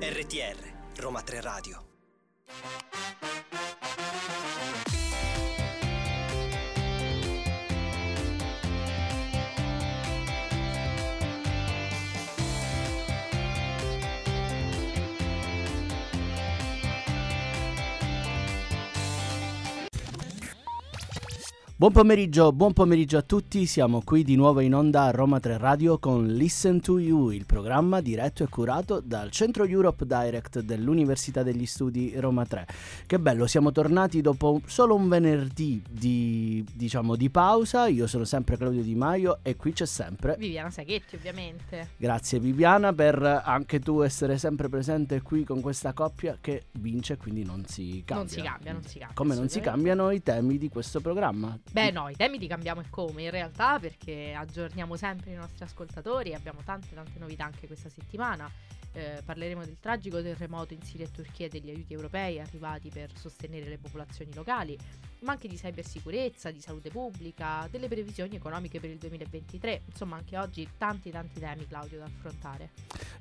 RTR Roma 3 Radio Buon pomeriggio, buon pomeriggio a tutti, siamo qui di nuovo in onda a Roma 3 Radio con Listen to You, il programma diretto e curato dal Centro Europe Direct dell'Università degli Studi Roma 3. Che bello, siamo tornati dopo solo un venerdì di, diciamo, di pausa, io sono sempre Claudio Di Maio e qui c'è sempre Viviana Saghetti ovviamente. Grazie Viviana per anche tu essere sempre presente qui con questa coppia che vince, quindi non si cambia. Non si cambia, non si cambia. Come non si cambiano i temi di questo programma. Beh no, i temi li cambiamo e come in realtà perché aggiorniamo sempre i nostri ascoltatori e abbiamo tante tante novità anche questa settimana. Eh, parleremo del tragico terremoto in Siria e Turchia e degli aiuti europei arrivati per sostenere le popolazioni locali, ma anche di cybersicurezza, di salute pubblica, delle previsioni economiche per il 2023. Insomma, anche oggi tanti tanti temi, Claudio, da affrontare.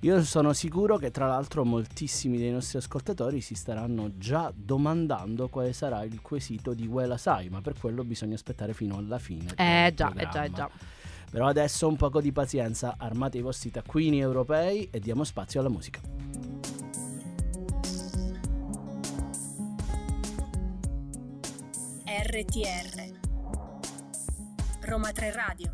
Io sono sicuro che tra l'altro moltissimi dei nostri ascoltatori si staranno già domandando quale sarà il quesito di Wela Sai, ma per quello bisogna aspettare fino alla fine. Eh già, eh già, eh già. Però adesso un poco di pazienza, armate i vostri taccuini europei e diamo spazio alla musica. RTR Roma 3 Radio.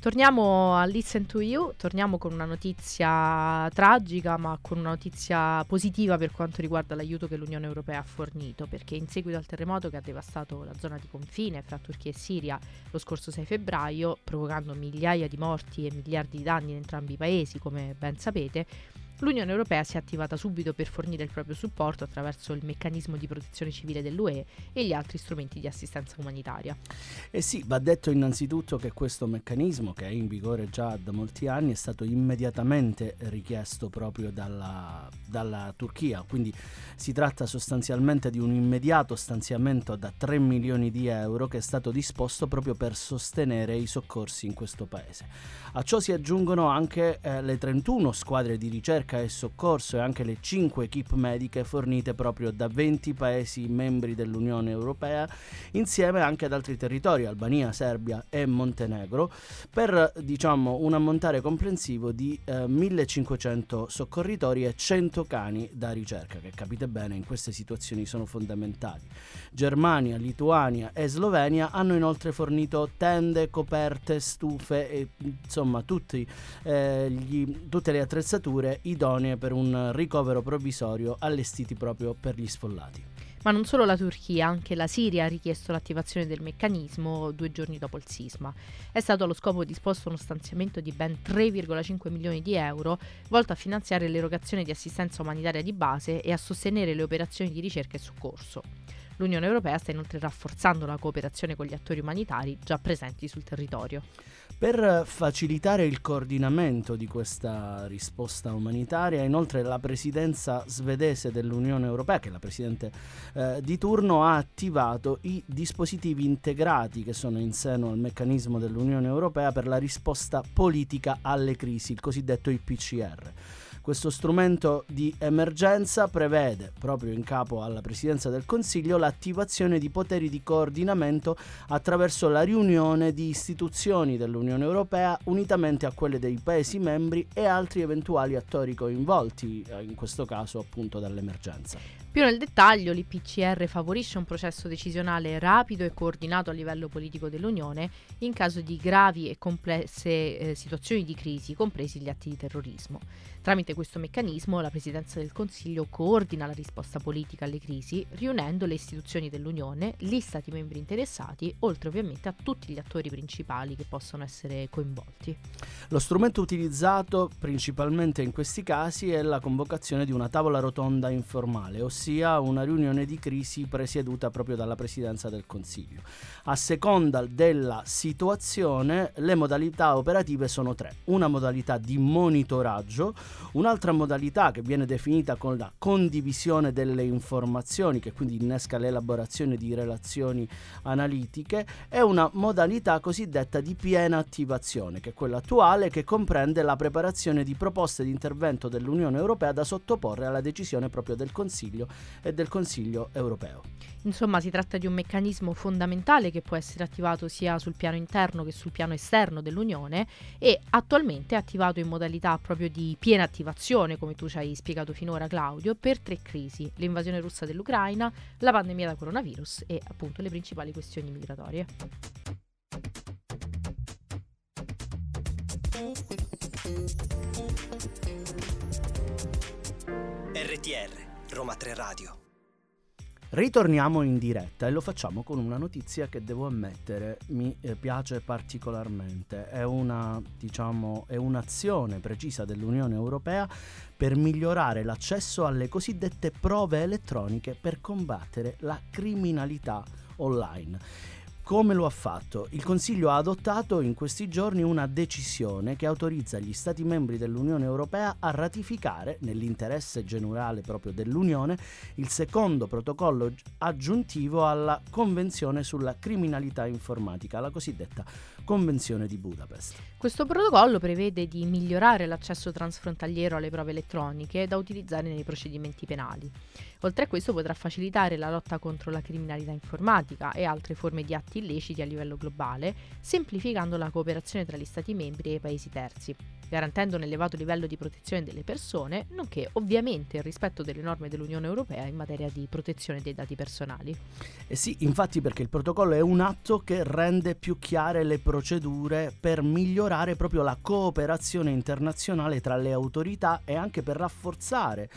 Torniamo a Listen to You, torniamo con una notizia tragica ma con una notizia positiva per quanto riguarda l'aiuto che l'Unione Europea ha fornito, perché in seguito al terremoto che ha devastato la zona di confine fra Turchia e Siria lo scorso 6 febbraio, provocando migliaia di morti e miliardi di danni in entrambi i paesi, come ben sapete, l'Unione Europea si è attivata subito per fornire il proprio supporto attraverso il meccanismo di protezione civile dell'UE e gli altri strumenti di assistenza umanitaria. Eh sì, va detto innanzitutto che questo meccanismo, che è in vigore già da molti anni, è stato immediatamente richiesto proprio dalla, dalla Turchia, quindi si tratta sostanzialmente di un immediato stanziamento da 3 milioni di euro che è stato disposto proprio per sostenere i soccorsi in questo paese. A ciò si aggiungono anche eh, le 31 squadre di ricerca ricerca e soccorso e anche le 5 equip mediche fornite proprio da 20 paesi membri dell'Unione Europea, insieme anche ad altri territori, Albania, Serbia e Montenegro, per diciamo un ammontare comprensivo di eh, 1500 soccorritori e 100 cani da ricerca, che capite bene in queste situazioni sono fondamentali. Germania, Lituania e Slovenia hanno inoltre fornito tende, coperte, stufe e insomma tutti, eh, gli, tutte le attrezzature idonee per un ricovero provvisorio allestiti proprio per gli sfollati. Ma non solo la Turchia, anche la Siria ha richiesto l'attivazione del meccanismo due giorni dopo il sisma. È stato allo scopo disposto uno stanziamento di ben 3,5 milioni di euro volto a finanziare l'erogazione di assistenza umanitaria di base e a sostenere le operazioni di ricerca e soccorso. L'Unione Europea sta inoltre rafforzando la cooperazione con gli attori umanitari già presenti sul territorio. Per facilitare il coordinamento di questa risposta umanitaria, inoltre la presidenza svedese dell'Unione Europea, che è la presidente eh, di turno, ha attivato i dispositivi integrati che sono in seno al meccanismo dell'Unione Europea per la risposta politica alle crisi, il cosiddetto IPCR. Questo strumento di emergenza prevede, proprio in capo alla Presidenza del Consiglio, l'attivazione di poteri di coordinamento attraverso la riunione di istituzioni dell'Unione Europea unitamente a quelle dei Paesi membri e altri eventuali attori coinvolti, eh, in questo caso appunto dall'emergenza. Più nel dettaglio, l'IPCR favorisce un processo decisionale rapido e coordinato a livello politico dell'Unione in caso di gravi e complesse eh, situazioni di crisi, compresi gli atti di terrorismo. Tramite questo meccanismo la Presidenza del Consiglio coordina la risposta politica alle crisi, riunendo le istituzioni dell'Unione, gli Stati membri interessati, oltre ovviamente a tutti gli attori principali che possono essere coinvolti. Lo strumento utilizzato principalmente in questi casi è la convocazione di una tavola rotonda informale, ossia una riunione di crisi presieduta proprio dalla Presidenza del Consiglio. A seconda della situazione, le modalità operative sono tre. Una modalità di monitoraggio, Un'altra modalità che viene definita con la condivisione delle informazioni, che quindi innesca l'elaborazione di relazioni analitiche, è una modalità cosiddetta di piena attivazione, che è quella attuale che comprende la preparazione di proposte di intervento dell'Unione Europea da sottoporre alla decisione proprio del Consiglio e del Consiglio europeo. Insomma, si tratta di un meccanismo fondamentale che può essere attivato sia sul piano interno che sul piano esterno dell'Unione e attualmente è attivato in modalità proprio di piena attivazione, come tu ci hai spiegato finora Claudio, per tre crisi, l'invasione russa dell'Ucraina, la pandemia da coronavirus e appunto le principali questioni migratorie. RTR Roma 3 Radio Ritorniamo in diretta e lo facciamo con una notizia che devo ammettere mi eh, piace particolarmente. È, una, diciamo, è un'azione precisa dell'Unione Europea per migliorare l'accesso alle cosiddette prove elettroniche per combattere la criminalità online. Come lo ha fatto? Il Consiglio ha adottato in questi giorni una decisione che autorizza gli Stati membri dell'Unione Europea a ratificare, nell'interesse generale proprio dell'Unione, il secondo protocollo aggiuntivo alla Convenzione sulla criminalità informatica, la cosiddetta Convenzione di Budapest. Questo protocollo prevede di migliorare l'accesso transfrontaliero alle prove elettroniche da utilizzare nei procedimenti penali. Oltre a questo potrà facilitare la lotta contro la criminalità informatica e altre forme di atti illeciti a livello globale, semplificando la cooperazione tra gli Stati membri e i paesi terzi, garantendo un elevato livello di protezione delle persone, nonché ovviamente il rispetto delle norme dell'Unione Europea in materia di protezione dei dati personali. Eh sì, infatti perché il protocollo è un atto che rende più chiare le procedure per migliorare proprio la cooperazione internazionale tra le autorità e anche per rafforzare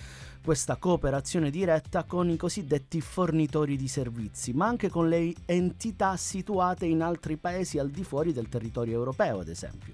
questa cooperazione diretta con i cosiddetti fornitori di servizi, ma anche con le entità situate in altri paesi al di fuori del territorio europeo, ad esempio.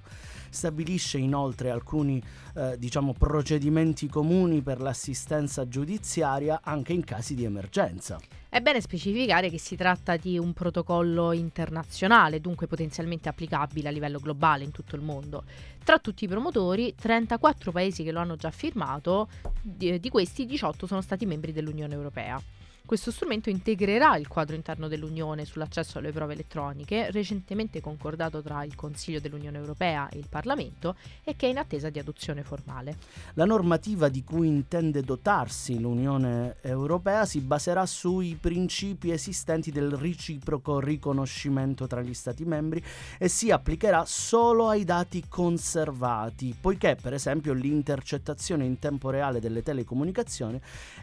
Stabilisce inoltre alcuni eh, diciamo, procedimenti comuni per l'assistenza giudiziaria anche in casi di emergenza. È bene specificare che si tratta di un protocollo internazionale, dunque potenzialmente applicabile a livello globale in tutto il mondo. Tra tutti i promotori, 34 paesi che lo hanno già firmato, di, di questi 18 sono stati membri dell'Unione Europea. Questo strumento integrerà il quadro interno dell'Unione sull'accesso alle prove elettroniche, recentemente concordato tra il Consiglio dell'Unione Europea e il Parlamento e che è in attesa di adozione formale. La normativa di cui intende dotarsi l'Unione Europea si baserà sui principi esistenti del reciproco riconoscimento tra gli Stati membri e si applicherà solo ai dati conservati, poiché per esempio l'intercettazione in tempo reale delle telecomunicazioni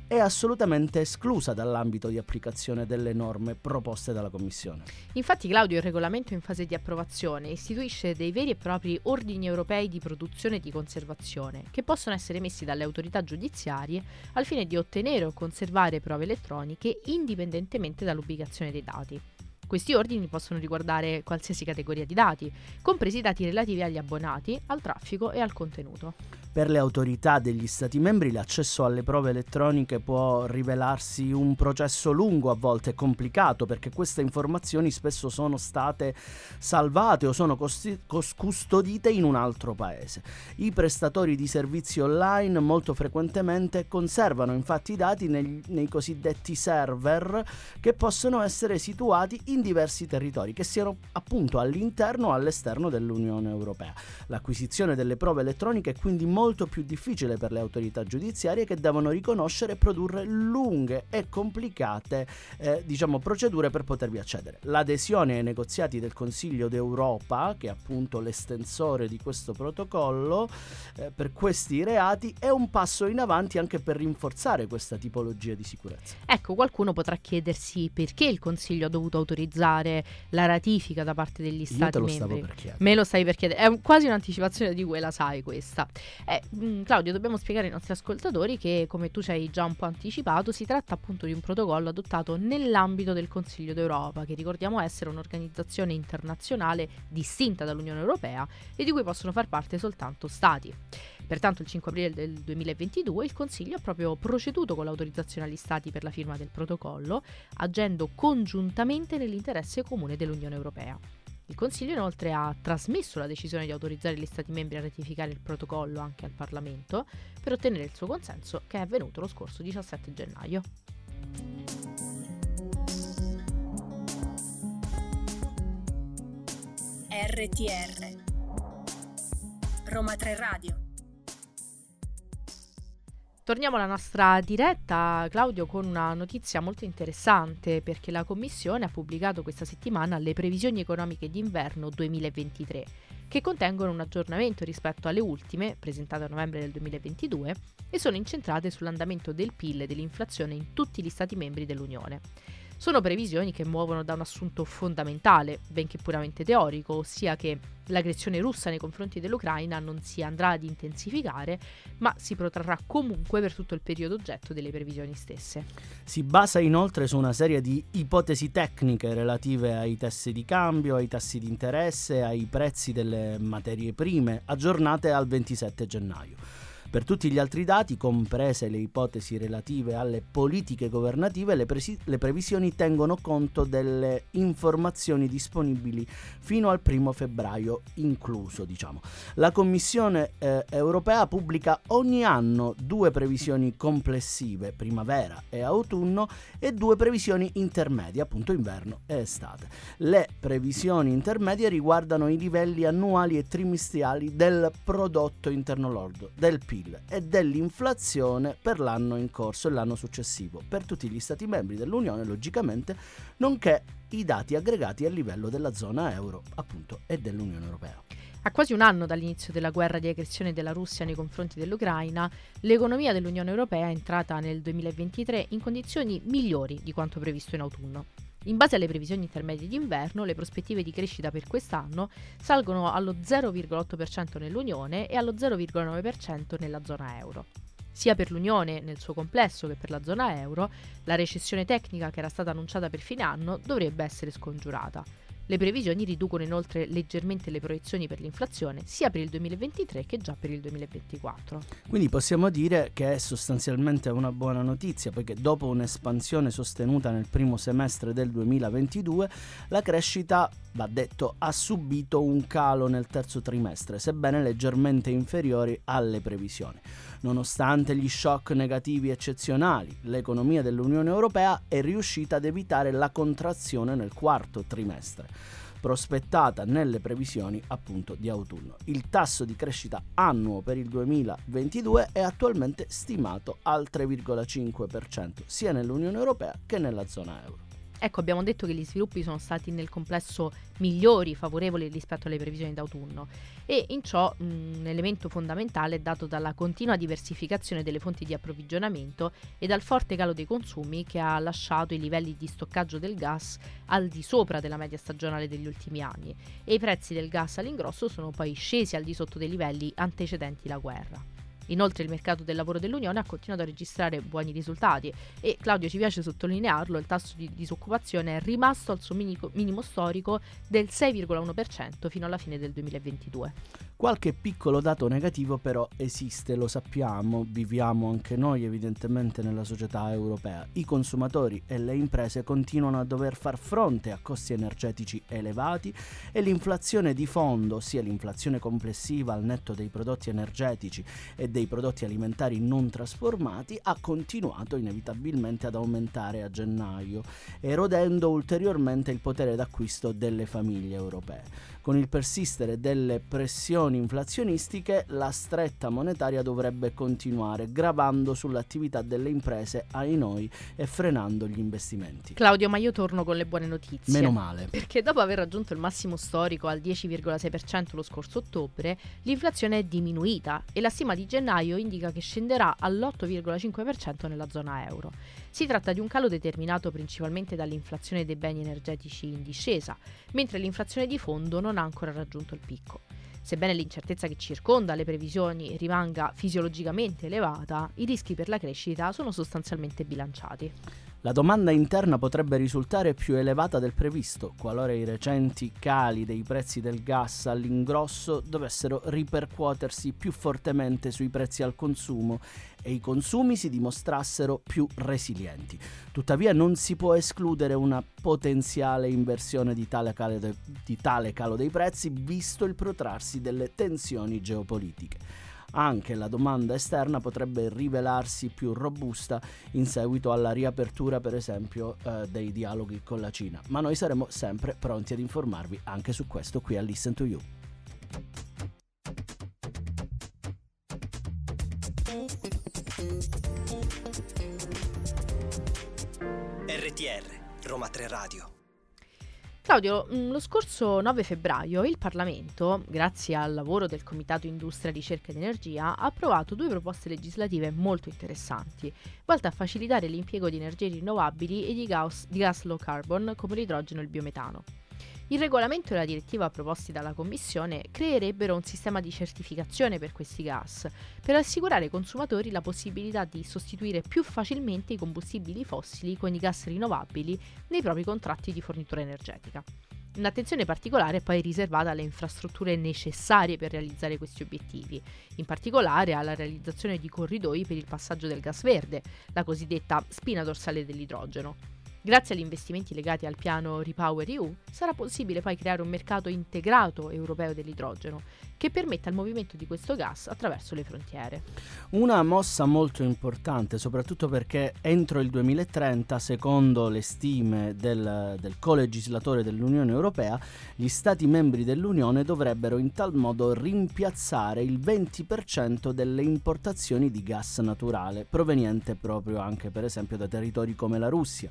è assolutamente esclusa dalla nell'ambito di applicazione delle norme proposte dalla Commissione. Infatti Claudio il regolamento in fase di approvazione istituisce dei veri e propri ordini europei di produzione e di conservazione che possono essere emessi dalle autorità giudiziarie al fine di ottenere o conservare prove elettroniche indipendentemente dall'ubicazione dei dati. Questi ordini possono riguardare qualsiasi categoria di dati, compresi i dati relativi agli abbonati, al traffico e al contenuto. Per le autorità degli Stati membri l'accesso alle prove elettroniche può rivelarsi un processo lungo, a volte complicato, perché queste informazioni spesso sono state salvate o sono costi- custodite in un altro paese. I prestatori di servizi online molto frequentemente conservano infatti i dati nei, nei cosiddetti server che possono essere situati in diversi territori, che siano appunto all'interno o all'esterno dell'Unione Europea. L'acquisizione delle prove elettroniche è quindi molto molto più difficile per le autorità giudiziarie che devono riconoscere e produrre lunghe e complicate eh, diciamo, procedure per potervi accedere. L'adesione ai negoziati del Consiglio d'Europa, che è appunto l'estensore di questo protocollo, eh, per questi reati è un passo in avanti anche per rinforzare questa tipologia di sicurezza. Ecco, qualcuno potrà chiedersi perché il Consiglio ha dovuto autorizzare la ratifica da parte degli Stati Io te lo membri. Stavo per chiedere. Me lo stai per chiedere, è quasi un'anticipazione di quella sai questa. Eh, mh, mm, Claudio, dobbiamo spiegare ai nostri ascoltatori che, come tu ci hai già un po' anticipato, si tratta appunto di un protocollo adottato nell'ambito del Consiglio d'Europa, che ricordiamo essere un'organizzazione internazionale distinta dall'Unione Europea e di cui possono far parte soltanto Stati. Pertanto il 5 aprile del 2022 il Consiglio ha proprio proceduto con l'autorizzazione agli Stati per la firma del protocollo, agendo congiuntamente nell'interesse comune dell'Unione Europea. Il Consiglio inoltre ha trasmesso la decisione di autorizzare gli Stati membri a ratificare il protocollo anche al Parlamento per ottenere il suo consenso che è avvenuto lo scorso 17 gennaio. RTR Roma 3 Radio Torniamo alla nostra diretta, Claudio, con una notizia molto interessante perché la Commissione ha pubblicato questa settimana le previsioni economiche d'inverno 2023 che contengono un aggiornamento rispetto alle ultime, presentate a novembre del 2022, e sono incentrate sull'andamento del PIL e dell'inflazione in tutti gli Stati membri dell'Unione. Sono previsioni che muovono da un assunto fondamentale, benché puramente teorico, ossia che l'aggressione russa nei confronti dell'Ucraina non si andrà ad intensificare, ma si protrarrà comunque per tutto il periodo oggetto delle previsioni stesse. Si basa inoltre su una serie di ipotesi tecniche relative ai tassi di cambio, ai tassi di interesse, ai prezzi delle materie prime, aggiornate al 27 gennaio. Per tutti gli altri dati, comprese le ipotesi relative alle politiche governative, le, presi- le previsioni tengono conto delle informazioni disponibili fino al primo febbraio incluso. Diciamo. La Commissione eh, europea pubblica ogni anno due previsioni complessive, primavera e autunno, e due previsioni intermedie, appunto inverno e estate. Le previsioni intermedie riguardano i livelli annuali e trimestriali del prodotto interno lordo, del PIL PIL e dell'inflazione per l'anno in corso e l'anno successivo, per tutti gli Stati membri dell'Unione logicamente, nonché i dati aggregati a livello della zona euro appunto e dell'Unione Europea. A quasi un anno dall'inizio della guerra di aggressione della Russia nei confronti dell'Ucraina, l'economia dell'Unione Europea è entrata nel 2023 in condizioni migliori di quanto previsto in autunno. In base alle previsioni intermedie d'inverno, le prospettive di crescita per quest'anno salgono allo 0,8% nell'Unione e allo 0,9% nella zona euro. Sia per l'Unione nel suo complesso che per la zona euro, la recessione tecnica che era stata annunciata per fine anno dovrebbe essere scongiurata. Le previsioni riducono inoltre leggermente le proiezioni per l'inflazione sia per il 2023 che già per il 2024. Quindi possiamo dire che è sostanzialmente una buona notizia perché dopo un'espansione sostenuta nel primo semestre del 2022 la crescita, va detto, ha subito un calo nel terzo trimestre, sebbene leggermente inferiori alle previsioni. Nonostante gli shock negativi eccezionali, l'economia dell'Unione Europea è riuscita ad evitare la contrazione nel quarto trimestre prospettata nelle previsioni appunto di autunno. Il tasso di crescita annuo per il 2022 è attualmente stimato al 3,5% sia nell'Unione Europea che nella zona euro. Ecco, abbiamo detto che gli sviluppi sono stati nel complesso migliori, favorevoli rispetto alle previsioni d'autunno e in ciò mh, un elemento fondamentale è dato dalla continua diversificazione delle fonti di approvvigionamento e dal forte calo dei consumi che ha lasciato i livelli di stoccaggio del gas al di sopra della media stagionale degli ultimi anni e i prezzi del gas all'ingrosso sono poi scesi al di sotto dei livelli antecedenti la guerra. Inoltre il mercato del lavoro dell'Unione ha continuato a registrare buoni risultati e Claudio ci piace sottolinearlo, il tasso di disoccupazione è rimasto al suo minimo storico del 6,1% fino alla fine del 2022. Qualche piccolo dato negativo però esiste, lo sappiamo, viviamo anche noi evidentemente nella società europea. I consumatori e le imprese continuano a dover far fronte a costi energetici elevati e l'inflazione di fondo, ossia l'inflazione complessiva al netto dei prodotti energetici e dei prodotti alimentari non trasformati, ha continuato inevitabilmente ad aumentare a gennaio, erodendo ulteriormente il potere d'acquisto delle famiglie europee. Con il persistere delle pressioni inflazionistiche, la stretta monetaria dovrebbe continuare, gravando sull'attività delle imprese ai noi e frenando gli investimenti. Claudio, ma io torno con le buone notizie. Meno male. Perché dopo aver raggiunto il massimo storico al 10,6% lo scorso ottobre, l'inflazione è diminuita e la stima di gennaio indica che scenderà all'8,5% nella zona euro. Si tratta di un calo determinato principalmente dall'inflazione dei beni energetici in discesa, mentre l'inflazione di fondo non ha ancora raggiunto il picco. Sebbene l'incertezza che circonda le previsioni rimanga fisiologicamente elevata, i rischi per la crescita sono sostanzialmente bilanciati. La domanda interna potrebbe risultare più elevata del previsto qualora i recenti cali dei prezzi del gas all'ingrosso dovessero ripercuotersi più fortemente sui prezzi al consumo e i consumi si dimostrassero più resilienti. Tuttavia non si può escludere una potenziale inversione di tale, de- di tale calo dei prezzi visto il protrarsi delle tensioni geopolitiche anche la domanda esterna potrebbe rivelarsi più robusta in seguito alla riapertura per esempio eh, dei dialoghi con la Cina. Ma noi saremo sempre pronti ad informarvi anche su questo qui a Listen to You. Claudio, mm, lo scorso 9 febbraio il Parlamento, grazie al lavoro del Comitato Industria, Ricerca ed Energia, ha approvato due proposte legislative molto interessanti, volte a facilitare l'impiego di energie rinnovabili e di gas, di gas low carbon come l'idrogeno e il biometano. Il regolamento e la direttiva proposti dalla Commissione creerebbero un sistema di certificazione per questi gas, per assicurare ai consumatori la possibilità di sostituire più facilmente i combustibili fossili con i gas rinnovabili nei propri contratti di fornitura energetica. Un'attenzione particolare è poi riservata alle infrastrutture necessarie per realizzare questi obiettivi, in particolare alla realizzazione di corridoi per il passaggio del gas verde, la cosiddetta spina dorsale dell'idrogeno. Grazie agli investimenti legati al piano Repower EU sarà possibile poi creare un mercato integrato europeo dell'idrogeno che permetta il movimento di questo gas attraverso le frontiere. Una mossa molto importante, soprattutto perché entro il 2030, secondo le stime del, del colegislatore dell'Unione Europea, gli Stati membri dell'Unione dovrebbero in tal modo rimpiazzare il 20% delle importazioni di gas naturale, proveniente proprio anche per esempio da territori come la Russia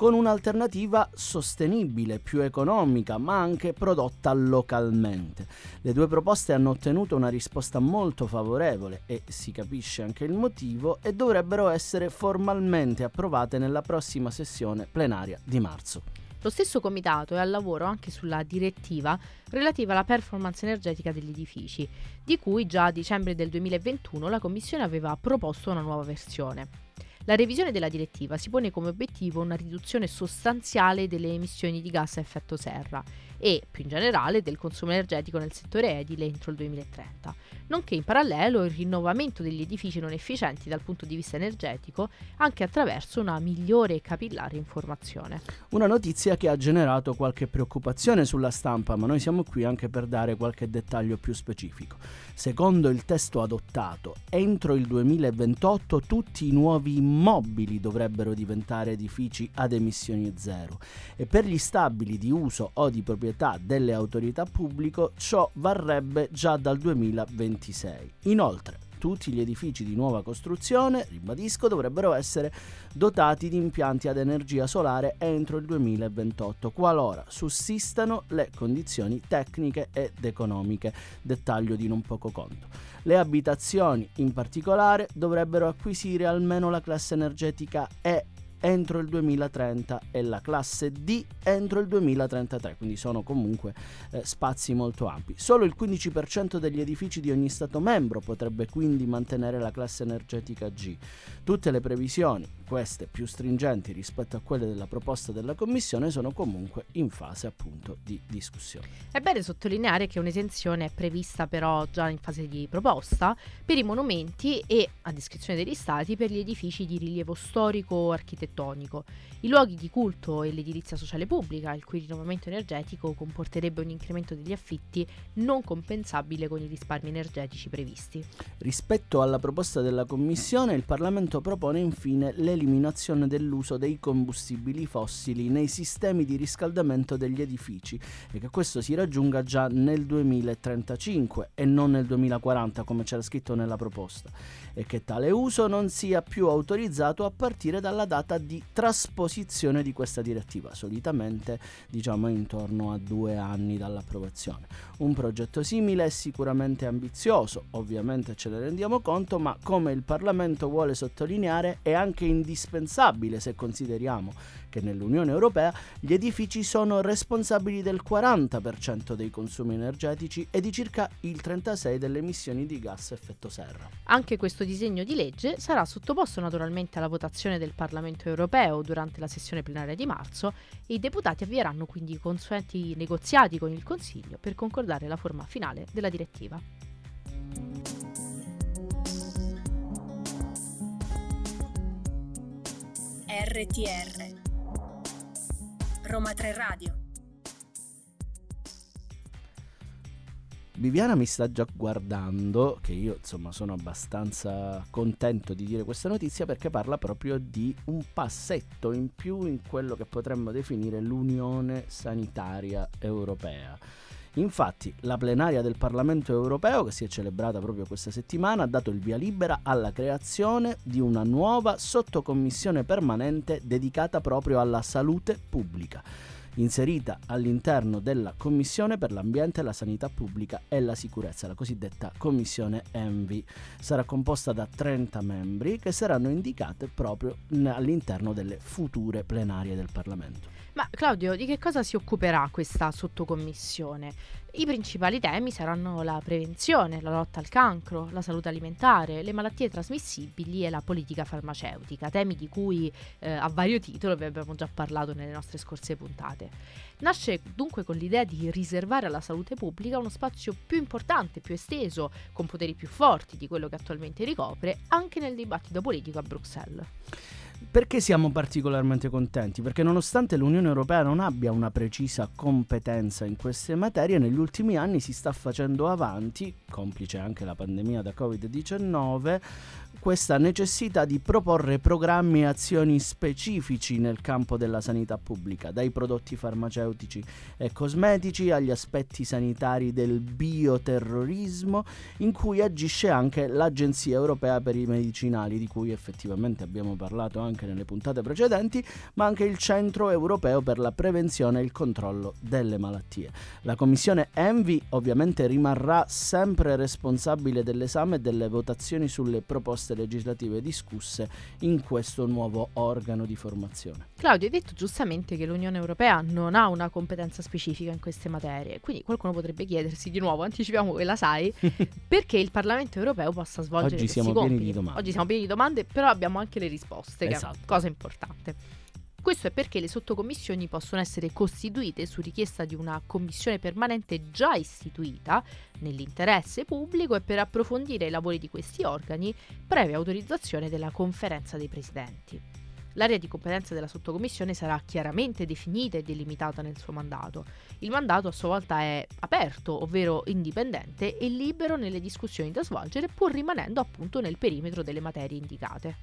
con un'alternativa sostenibile, più economica, ma anche prodotta localmente. Le due proposte hanno ottenuto una risposta molto favorevole e si capisce anche il motivo e dovrebbero essere formalmente approvate nella prossima sessione plenaria di marzo. Lo stesso comitato è al lavoro anche sulla direttiva relativa alla performance energetica degli edifici, di cui già a dicembre del 2021 la Commissione aveva proposto una nuova versione. La revisione della direttiva si pone come obiettivo una riduzione sostanziale delle emissioni di gas a effetto serra e, più in generale, del consumo energetico nel settore edile entro il 2030, nonché in parallelo il rinnovamento degli edifici non efficienti dal punto di vista energetico anche attraverso una migliore e capillare informazione. Una notizia che ha generato qualche preoccupazione sulla stampa, ma noi siamo qui anche per dare qualche dettaglio più specifico. Secondo il testo adottato, entro il 2028 tutti i nuovi immobili dovrebbero diventare edifici ad emissioni zero e per gli stabili di uso o di proprietà proprietà delle autorità pubbliche, ciò varrebbe già dal 2026. Inoltre, tutti gli edifici di nuova costruzione, ribadisco, dovrebbero essere dotati di impianti ad energia solare entro il 2028, qualora sussistano le condizioni tecniche ed economiche, dettaglio di non poco conto. Le abitazioni, in particolare, dovrebbero acquisire almeno la classe energetica E entro il 2030 e la classe D entro il 2033, quindi sono comunque eh, spazi molto ampi. Solo il 15% degli edifici di ogni Stato membro potrebbe quindi mantenere la classe energetica G. Tutte le previsioni, queste più stringenti rispetto a quelle della proposta della Commissione, sono comunque in fase appunto di discussione. È bene sottolineare che un'esenzione è prevista però già in fase di proposta per i monumenti e, a descrizione degli Stati, per gli edifici di rilievo storico o architettonico i luoghi di culto e l'edilizia sociale pubblica, il cui rinnovamento energetico comporterebbe un incremento degli affitti non compensabile con i risparmi energetici previsti. Rispetto alla proposta della Commissione, il Parlamento propone infine l'eliminazione dell'uso dei combustibili fossili nei sistemi di riscaldamento degli edifici e che questo si raggiunga già nel 2035 e non nel 2040 come c'era scritto nella proposta e che tale uso non sia più autorizzato a partire dalla data di trasposizione di questa direttiva, solitamente diciamo intorno a due anni dall'approvazione. Un progetto simile è sicuramente ambizioso, ovviamente ce ne rendiamo conto, ma come il Parlamento vuole sottolineare è anche in indispensabile se consideriamo che nell'Unione Europea gli edifici sono responsabili del 40% dei consumi energetici e di circa il 36% delle emissioni di gas a effetto serra. Anche questo disegno di legge sarà sottoposto naturalmente alla votazione del Parlamento europeo durante la sessione plenaria di marzo e i deputati avvieranno quindi i consueti negoziati con il Consiglio per concordare la forma finale della direttiva. RTR Roma 3 Radio Viviana mi sta già guardando, che io insomma sono abbastanza contento di dire questa notizia perché parla proprio di un passetto in più in quello che potremmo definire l'Unione Sanitaria Europea. Infatti la plenaria del Parlamento europeo, che si è celebrata proprio questa settimana, ha dato il via libera alla creazione di una nuova sottocommissione permanente dedicata proprio alla salute pubblica inserita all'interno della Commissione per l'ambiente, la sanità pubblica e la sicurezza, la cosiddetta Commissione ENVI. Sarà composta da 30 membri che saranno indicate proprio all'interno delle future plenarie del Parlamento. Ma Claudio, di che cosa si occuperà questa sottocommissione? I principali temi saranno la prevenzione, la lotta al cancro, la salute alimentare, le malattie trasmissibili e la politica farmaceutica, temi di cui eh, a vario titolo vi abbiamo già parlato nelle nostre scorse puntate. Nasce dunque con l'idea di riservare alla salute pubblica uno spazio più importante, più esteso, con poteri più forti di quello che attualmente ricopre, anche nel dibattito politico a Bruxelles. Perché siamo particolarmente contenti? Perché nonostante l'Unione Europea non abbia una precisa competenza in queste materie, negli ultimi anni si sta facendo avanti, complice anche la pandemia da Covid-19, questa necessità di proporre programmi e azioni specifici nel campo della sanità pubblica, dai prodotti farmaceutici e cosmetici agli aspetti sanitari del bioterrorismo, in cui agisce anche l'Agenzia Europea per i Medicinali, di cui effettivamente abbiamo parlato anche nelle puntate precedenti, ma anche il Centro Europeo per la Prevenzione e il Controllo delle Malattie. La Commissione ENVI ovviamente rimarrà sempre responsabile dell'esame e delle votazioni sulle proposte proposte legislative discusse in questo nuovo organo di formazione. Claudio, hai detto giustamente che l'Unione Europea non ha una competenza specifica in queste materie, quindi qualcuno potrebbe chiedersi di nuovo, anticipiamo che la sai, perché il Parlamento Europeo possa svolgere Oggi questi siamo compiti. pieni di domande. Oggi siamo pieni di domande, però abbiamo anche le risposte, che Esatto. cosa importante. Questo è perché le sottocommissioni possono essere costituite su richiesta di una commissione permanente già istituita nell'interesse pubblico e per approfondire i lavori di questi organi previa autorizzazione della conferenza dei presidenti. L'area di competenza della sottocommissione sarà chiaramente definita e delimitata nel suo mandato. Il mandato a sua volta è aperto, ovvero indipendente e libero nelle discussioni da svolgere, pur rimanendo appunto nel perimetro delle materie indicate.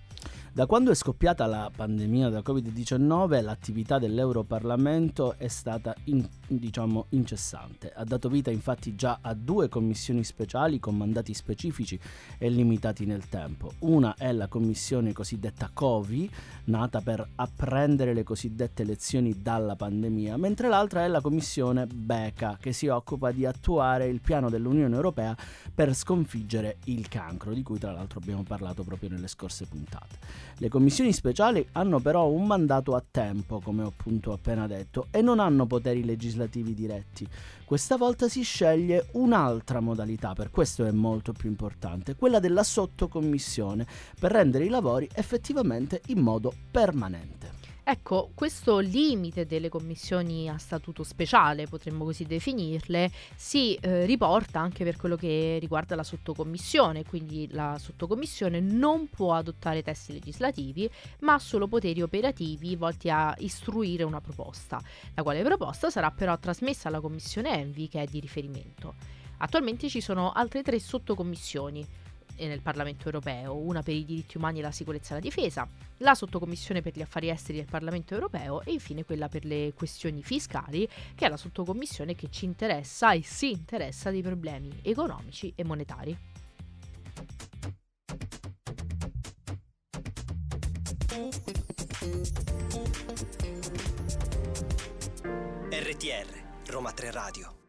Da quando è scoppiata la pandemia da Covid-19 l'attività dell'Europarlamento è stata in- diciamo incessante. Ha dato vita infatti già a due commissioni speciali con mandati specifici e limitati nel tempo. Una è la commissione cosiddetta COVI, nata per apprendere le cosiddette lezioni dalla pandemia, mentre l'altra è la commissione BECA, che si occupa di attuare il piano dell'Unione Europea per sconfiggere il cancro, di cui tra l'altro abbiamo parlato proprio nelle scorse puntate. Le commissioni speciali hanno però un mandato a tempo, come ho appunto appena detto, e non hanno poteri legislativi diretti. Questa volta si sceglie un'altra modalità, per questo è molto più importante, quella della sottocommissione, per rendere i lavori effettivamente in modo permanente. Ecco, questo limite delle commissioni a statuto speciale, potremmo così definirle, si eh, riporta anche per quello che riguarda la sottocommissione, quindi la sottocommissione non può adottare testi legislativi, ma ha solo poteri operativi volti a istruire una proposta, la quale proposta sarà però trasmessa alla commissione Envi che è di riferimento. Attualmente ci sono altre tre sottocommissioni eh, nel Parlamento europeo, una per i diritti umani e la sicurezza e la difesa, la sottocommissione per gli affari esteri del Parlamento europeo e infine quella per le questioni fiscali, che è la sottocommissione che ci interessa e si interessa dei problemi economici e monetari. RTR Roma 3 Radio.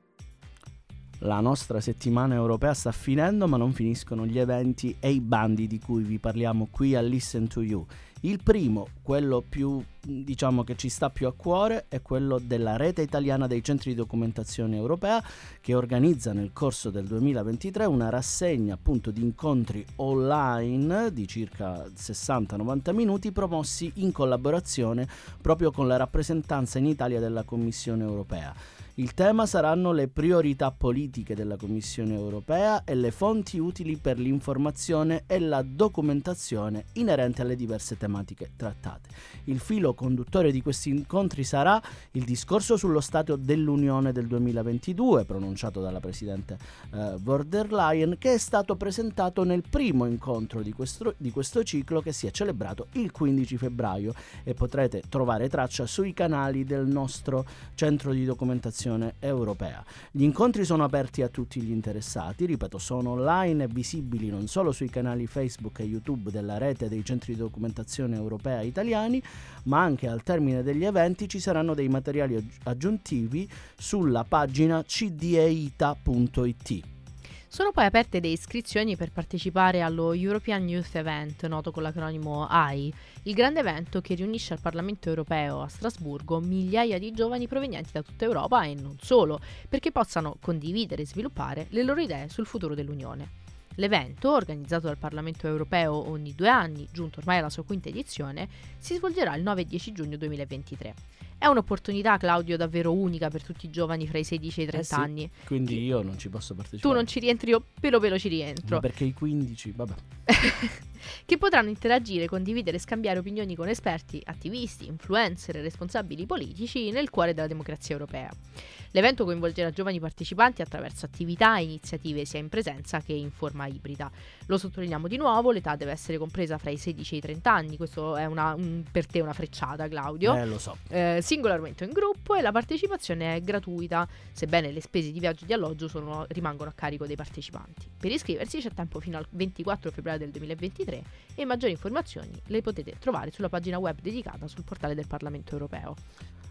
La nostra settimana europea sta finendo, ma non finiscono gli eventi e i bandi di cui vi parliamo qui a Listen to You. Il primo, quello più diciamo che ci sta più a cuore, è quello della rete italiana dei centri di documentazione europea che organizza nel corso del 2023 una rassegna appunto di incontri online di circa 60-90 minuti promossi in collaborazione proprio con la rappresentanza in Italia della Commissione europea. Il tema saranno le priorità politiche della Commissione europea e le fonti utili per l'informazione e la documentazione inerente alle diverse tematiche trattate. Il filo conduttore di questi incontri sarà il discorso sullo stato dell'Unione del 2022 pronunciato dalla Presidente eh, von der Leyen che è stato presentato nel primo incontro di questo, di questo ciclo che si è celebrato il 15 febbraio e potrete trovare traccia sui canali del nostro centro di documentazione europea. Gli incontri sono aperti a tutti gli interessati, ripeto, sono online e visibili non solo sui canali Facebook e YouTube della rete dei centri di documentazione europea italiani, ma anche al termine degli eventi ci saranno dei materiali aggiuntivi sulla pagina cdeita.it. Sono poi aperte le iscrizioni per partecipare allo European Youth Event, noto con l'acronimo AI, il grande evento che riunisce al Parlamento europeo a Strasburgo migliaia di giovani provenienti da tutta Europa e non solo, perché possano condividere e sviluppare le loro idee sul futuro dell'Unione. L'evento, organizzato dal Parlamento europeo ogni due anni, giunto ormai alla sua quinta edizione, si svolgerà il 9 e 10 giugno 2023. È un'opportunità, Claudio, davvero unica per tutti i giovani fra i 16 e i 30 Eh sì, anni. Quindi io non ci posso partecipare. Tu non ci rientri, io pelo pelo ci rientro. Ma perché i 15, vabbè. che potranno interagire, condividere e scambiare opinioni con esperti, attivisti, influencer e responsabili politici nel cuore della democrazia europea. L'evento coinvolgerà giovani partecipanti attraverso attività e iniziative sia in presenza che in forma ibrida. Lo sottolineiamo di nuovo, l'età deve essere compresa fra i 16 e i 30 anni, questo è una, un, per te una frecciata Claudio. Eh, lo so. Eh, singolarmente o in gruppo e la partecipazione è gratuita, sebbene le spese di viaggio e di alloggio sono, rimangono a carico dei partecipanti. Per iscriversi c'è tempo fino al 24 febbraio del 2023 e maggiori informazioni le potete trovare sulla pagina web dedicata sul portale del Parlamento europeo.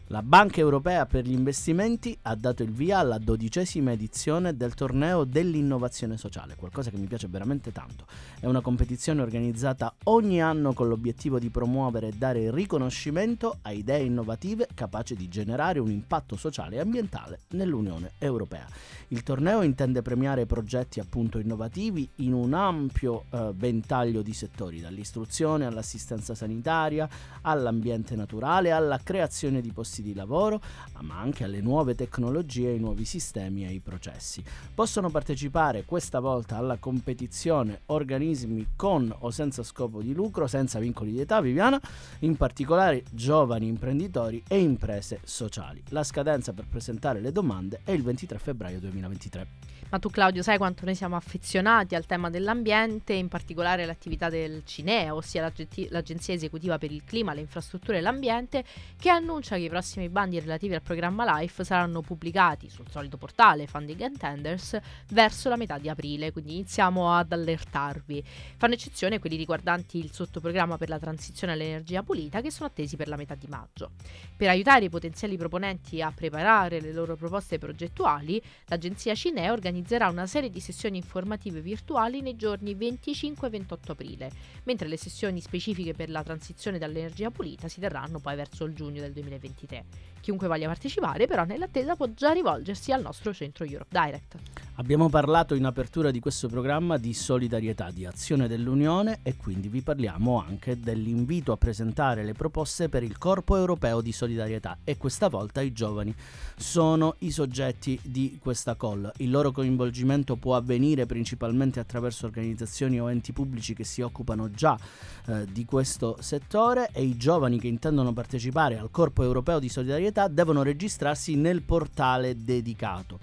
La Banca Europea per gli Investimenti ha dato il via alla dodicesima edizione del torneo dell'innovazione sociale, qualcosa che mi piace veramente tanto. È una competizione organizzata ogni anno con l'obiettivo di promuovere e dare riconoscimento a idee innovative capaci di generare un impatto sociale e ambientale nell'Unione Europea. Il torneo intende premiare progetti appunto innovativi in un ampio eh, ventaglio di settori, dall'istruzione all'assistenza sanitaria, all'ambiente naturale, alla creazione di possibilità di lavoro, ma anche alle nuove tecnologie, ai nuovi sistemi e ai processi. Possono partecipare questa volta alla competizione organismi con o senza scopo di lucro, senza vincoli di età, Viviana, in particolare giovani imprenditori e imprese sociali. La scadenza per presentare le domande è il 23 febbraio 2023. Ma tu Claudio sai quanto noi siamo affezionati al tema dell'ambiente, in particolare l'attività del CINEA, ossia l'Agenzia Esecutiva per il Clima, le Infrastrutture e l'Ambiente, che annuncia che i prossimi bandi relativi al programma LIFE saranno pubblicati sul solito portale Funding and Tenders verso la metà di aprile, quindi iniziamo ad allertarvi. Fanno eccezione quelli riguardanti il sottoprogramma per la transizione all'energia pulita che sono attesi per la metà di maggio. Per aiutare i potenziali proponenti a preparare le loro proposte progettuali, l'Agenzia CINEA organizza organizzerà una serie di sessioni informative virtuali nei giorni 25 e 28 aprile, mentre le sessioni specifiche per la transizione dall'energia pulita si terranno poi verso il giugno del 2023. Chiunque voglia partecipare però nell'attesa può già rivolgersi al nostro centro Europe Direct. Abbiamo parlato in apertura di questo programma di solidarietà, di azione dell'Unione e quindi vi parliamo anche dell'invito a presentare le proposte per il Corpo Europeo di Solidarietà e questa volta i giovani sono i soggetti di questa call. Il loro coinvolgimento può avvenire principalmente attraverso organizzazioni o enti pubblici che si occupano già eh, di questo settore e i giovani che intendono partecipare al Corpo Europeo di Solidarietà devono registrarsi nel portale dedicato.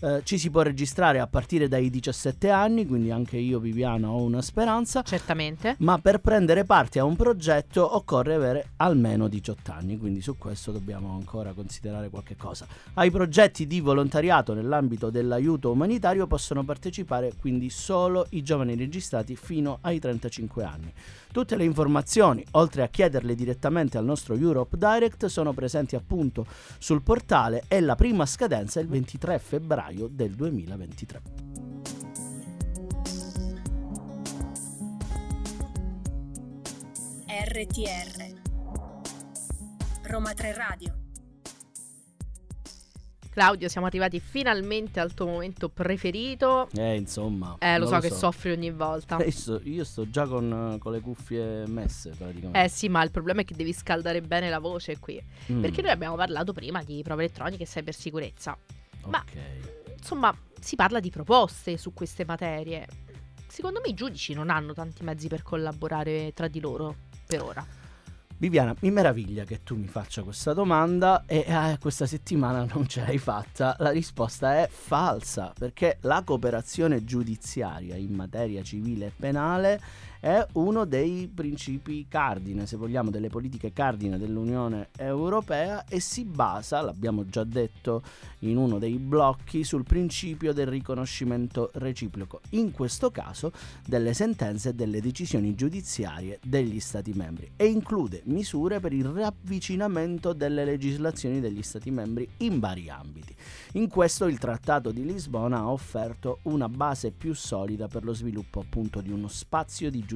Eh, ci si può registrare a partire dai 17 anni, quindi anche io Viviana ho una speranza. Certamente. Ma per prendere parte a un progetto occorre avere almeno 18 anni, quindi su questo dobbiamo ancora considerare qualche cosa. Ai progetti di volontariato nell'ambito dell'aiuto umanitario possono partecipare quindi solo i giovani registrati fino ai 35 anni. Tutte le informazioni, oltre a chiederle direttamente al nostro Europe Direct, sono presenti appunto sul portale e la prima scadenza è il 23 febbraio del 2023. RTR Roma 3 Radio Claudio, siamo arrivati finalmente al tuo momento preferito. Eh, insomma. Eh, lo so che soffri ogni volta. Eh, io sto già con, con le cuffie messe praticamente. Eh sì, ma il problema è che devi scaldare bene la voce qui. Mm, Perché noi abbiamo parlato prima di prove elettroniche e cybersicurezza. ma- ok. Insomma, si parla di proposte su queste materie. Secondo me i giudici non hanno tanti mezzi per collaborare tra di loro per ora. Viviana, mi meraviglia che tu mi faccia questa domanda e eh, questa settimana non ce l'hai fatta. La risposta è falsa, perché la cooperazione giudiziaria in materia civile e penale è uno dei principi cardine, se vogliamo, delle politiche cardine dell'Unione Europea e si basa, l'abbiamo già detto in uno dei blocchi, sul principio del riconoscimento reciproco. In questo caso delle sentenze e delle decisioni giudiziarie degli Stati membri e include misure per il ravvicinamento delle legislazioni degli Stati membri in vari ambiti. In questo il Trattato di Lisbona ha offerto una base più solida per lo sviluppo appunto di uno spazio di giustizia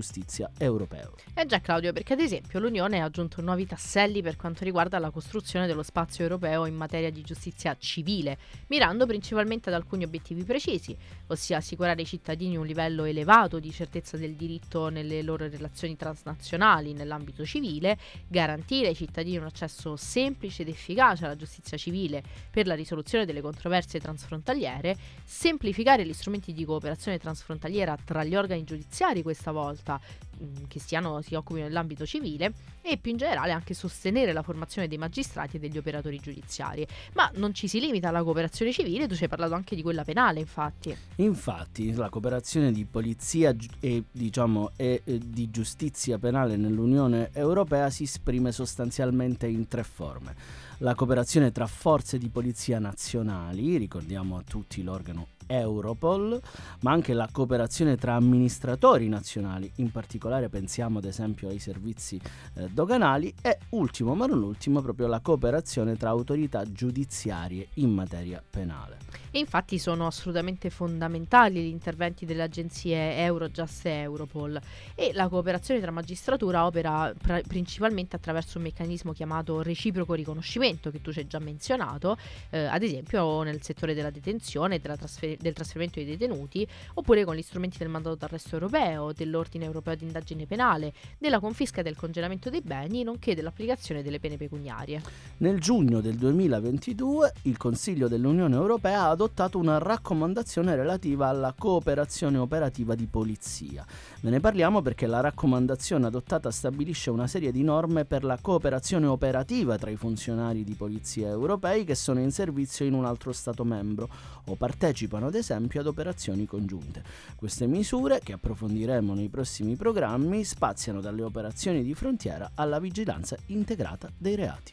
europeo. Eh già Claudio, perché ad esempio l'Unione ha aggiunto nuovi tasselli per quanto riguarda la costruzione dello spazio europeo in materia di giustizia civile, mirando principalmente ad alcuni obiettivi precisi, ossia assicurare ai cittadini un livello elevato di certezza del diritto nelle loro relazioni transnazionali nell'ambito civile, garantire ai cittadini un accesso semplice ed efficace alla giustizia civile per la risoluzione delle controversie transfrontaliere, semplificare gli strumenti di cooperazione transfrontaliera tra gli organi giudiziari questa volta, mh, che siano, si occupino dell'ambito civile, e più in generale anche sostenere la formazione dei magistrati e degli operatori giudiziari. Ma non ci si limita alla cooperazione civile, tu ci hai parlato anche di quella penale, infatti. Infatti la cooperazione di polizia e, diciamo, e di giustizia penale nell'Unione Europea si esprime sostanzialmente in tre forme. La cooperazione tra forze di polizia nazionali, ricordiamo a tutti l'organo Europol, ma anche la cooperazione tra amministratori nazionali, in particolare pensiamo ad esempio ai servizi eh, doganali e ultimo ma non ultimo proprio la cooperazione tra autorità giudiziarie in materia penale. E infatti sono assolutamente fondamentali gli interventi delle agenzie Eurojust e Europol e la cooperazione tra magistratura opera pra- principalmente attraverso un meccanismo chiamato reciproco riconoscimento che tu ci hai già menzionato, eh, ad esempio nel settore della detenzione e trasfer- del trasferimento dei detenuti, oppure con gli strumenti del mandato d'arresto europeo, dell'ordine europeo di indagine penale, della confisca e del congelamento dei beni, nonché dell'applicazione delle pene pecuniarie. Nel giugno del 2022 il Consiglio dell'Unione Europea ha adottato una raccomandazione relativa alla cooperazione operativa di polizia. Ve ne parliamo perché la raccomandazione adottata stabilisce una serie di norme per la cooperazione operativa tra i funzionari di polizia europei che sono in servizio in un altro Stato membro o partecipano ad esempio ad operazioni congiunte. Queste misure, che approfondiremo nei prossimi programmi, spaziano dalle operazioni di frontiera alla vigilanza integrata dei reati.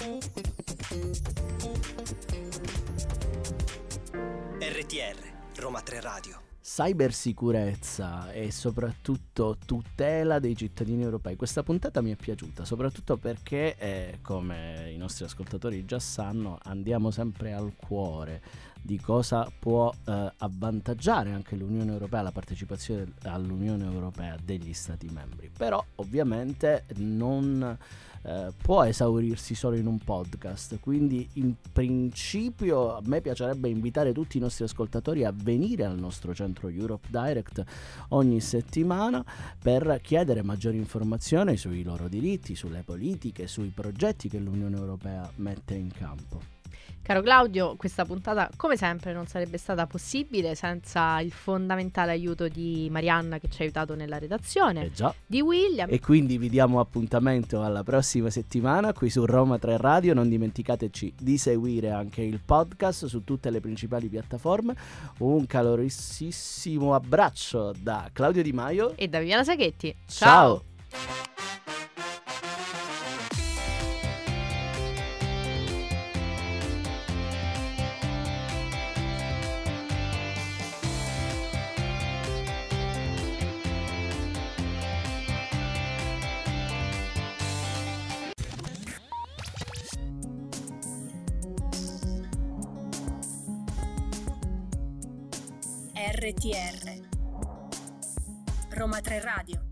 RTR Roma 3 Radio. Cybersicurezza e soprattutto tutela dei cittadini europei. Questa puntata mi è piaciuta, soprattutto perché, eh, come i nostri ascoltatori già sanno, andiamo sempre al cuore di cosa può eh, avvantaggiare anche l'Unione Europea, la partecipazione all'Unione Europea degli Stati membri. Però ovviamente non eh, può esaurirsi solo in un podcast, quindi in principio a me piacerebbe invitare tutti i nostri ascoltatori a venire al nostro centro Europe Direct ogni settimana per chiedere maggiori informazioni sui loro diritti, sulle politiche, sui progetti che l'Unione Europea mette in campo. Caro Claudio, questa puntata come sempre non sarebbe stata possibile senza il fondamentale aiuto di Marianna che ci ha aiutato nella redazione, Eh già. di William. E quindi vi diamo appuntamento alla prossima settimana qui su Roma 3 Radio. Non dimenticateci di seguire anche il podcast su tutte le principali piattaforme. Un calorissimo abbraccio da Claudio Di Maio. e da Viviana Saghetti. Ciao. RTR Roma 3 Radio